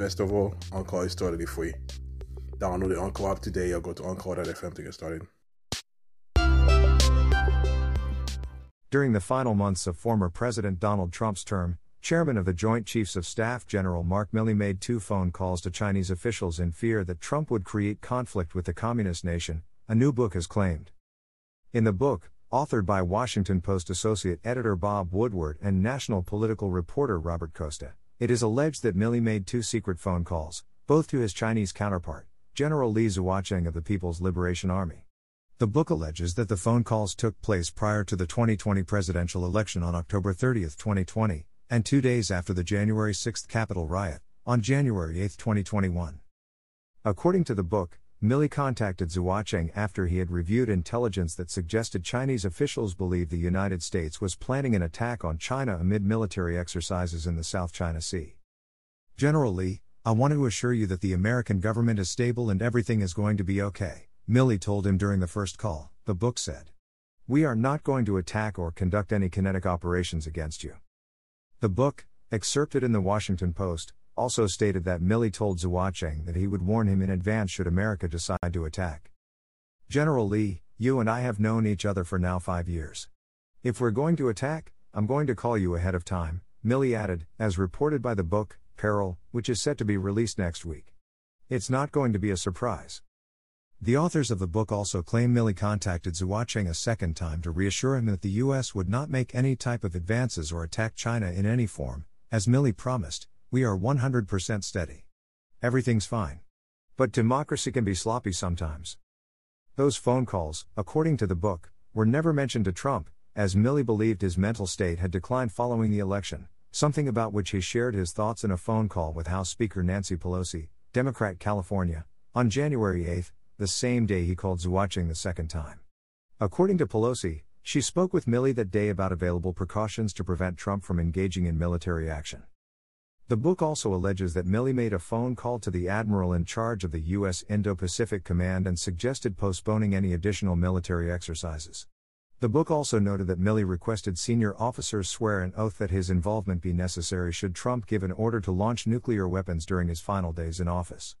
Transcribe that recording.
Best of all, Anchor is totally free. Download the Anchor app today or go to Anchor.fm to get started. During the final months of former President Donald Trump's term, Chairman of the Joint Chiefs of Staff General Mark Milley made two phone calls to Chinese officials in fear that Trump would create conflict with the communist nation, a new book has claimed. In the book, authored by Washington Post associate editor Bob Woodward and national political reporter Robert Costa, it is alleged that Milley made two secret phone calls, both to his Chinese counterpart, General Li Zuocheng of the People's Liberation Army. The book alleges that the phone calls took place prior to the 2020 presidential election on October 30, 2020, and two days after the January 6 Capitol riot, on January 8, 2021. According to the book, Milley contacted Zuocheng after he had reviewed intelligence that suggested Chinese officials believed the United States was planning an attack on China amid military exercises in the South China Sea. General Li, I want to assure you that the American government is stable and everything is going to be okay, Milley told him during the first call, the book said. We are not going to attack or conduct any kinetic operations against you. The book, excerpted in the Washington Post, also stated that Milley told Zuocheng that he would warn him in advance should America decide to attack. General Li, you and I have known each other for now five years. If we're going to attack, I'm going to call you ahead of time, Milley added, as reported by the book, Peril, which is set to be released next week. It's not going to be a surprise. The authors of the book also claim Milley contacted Zuocheng a second time to reassure him that the U.S. would not make any type of advances or attack China in any form, as Milley promised, we are 100% steady. Everything's fine. But democracy can be sloppy sometimes. Those phone calls, according to the book, were never mentioned to Trump, as Milley believed his mental state had declined following the election, something about which he shared his thoughts in a phone call with House Speaker Nancy Pelosi, Democrat California, on January 8, the same day he called Zuocheng the second time. According to Pelosi, she spoke with Milley that day about available precautions to prevent Trump from engaging in military action. The book also alleges that Milley made a phone call to the admiral in charge of the U.S. Indo Pacific Command and suggested postponing any additional military exercises. The book also noted that Milley requested senior officers swear an oath that his involvement be necessary should Trump give an order to launch nuclear weapons during his final days in office.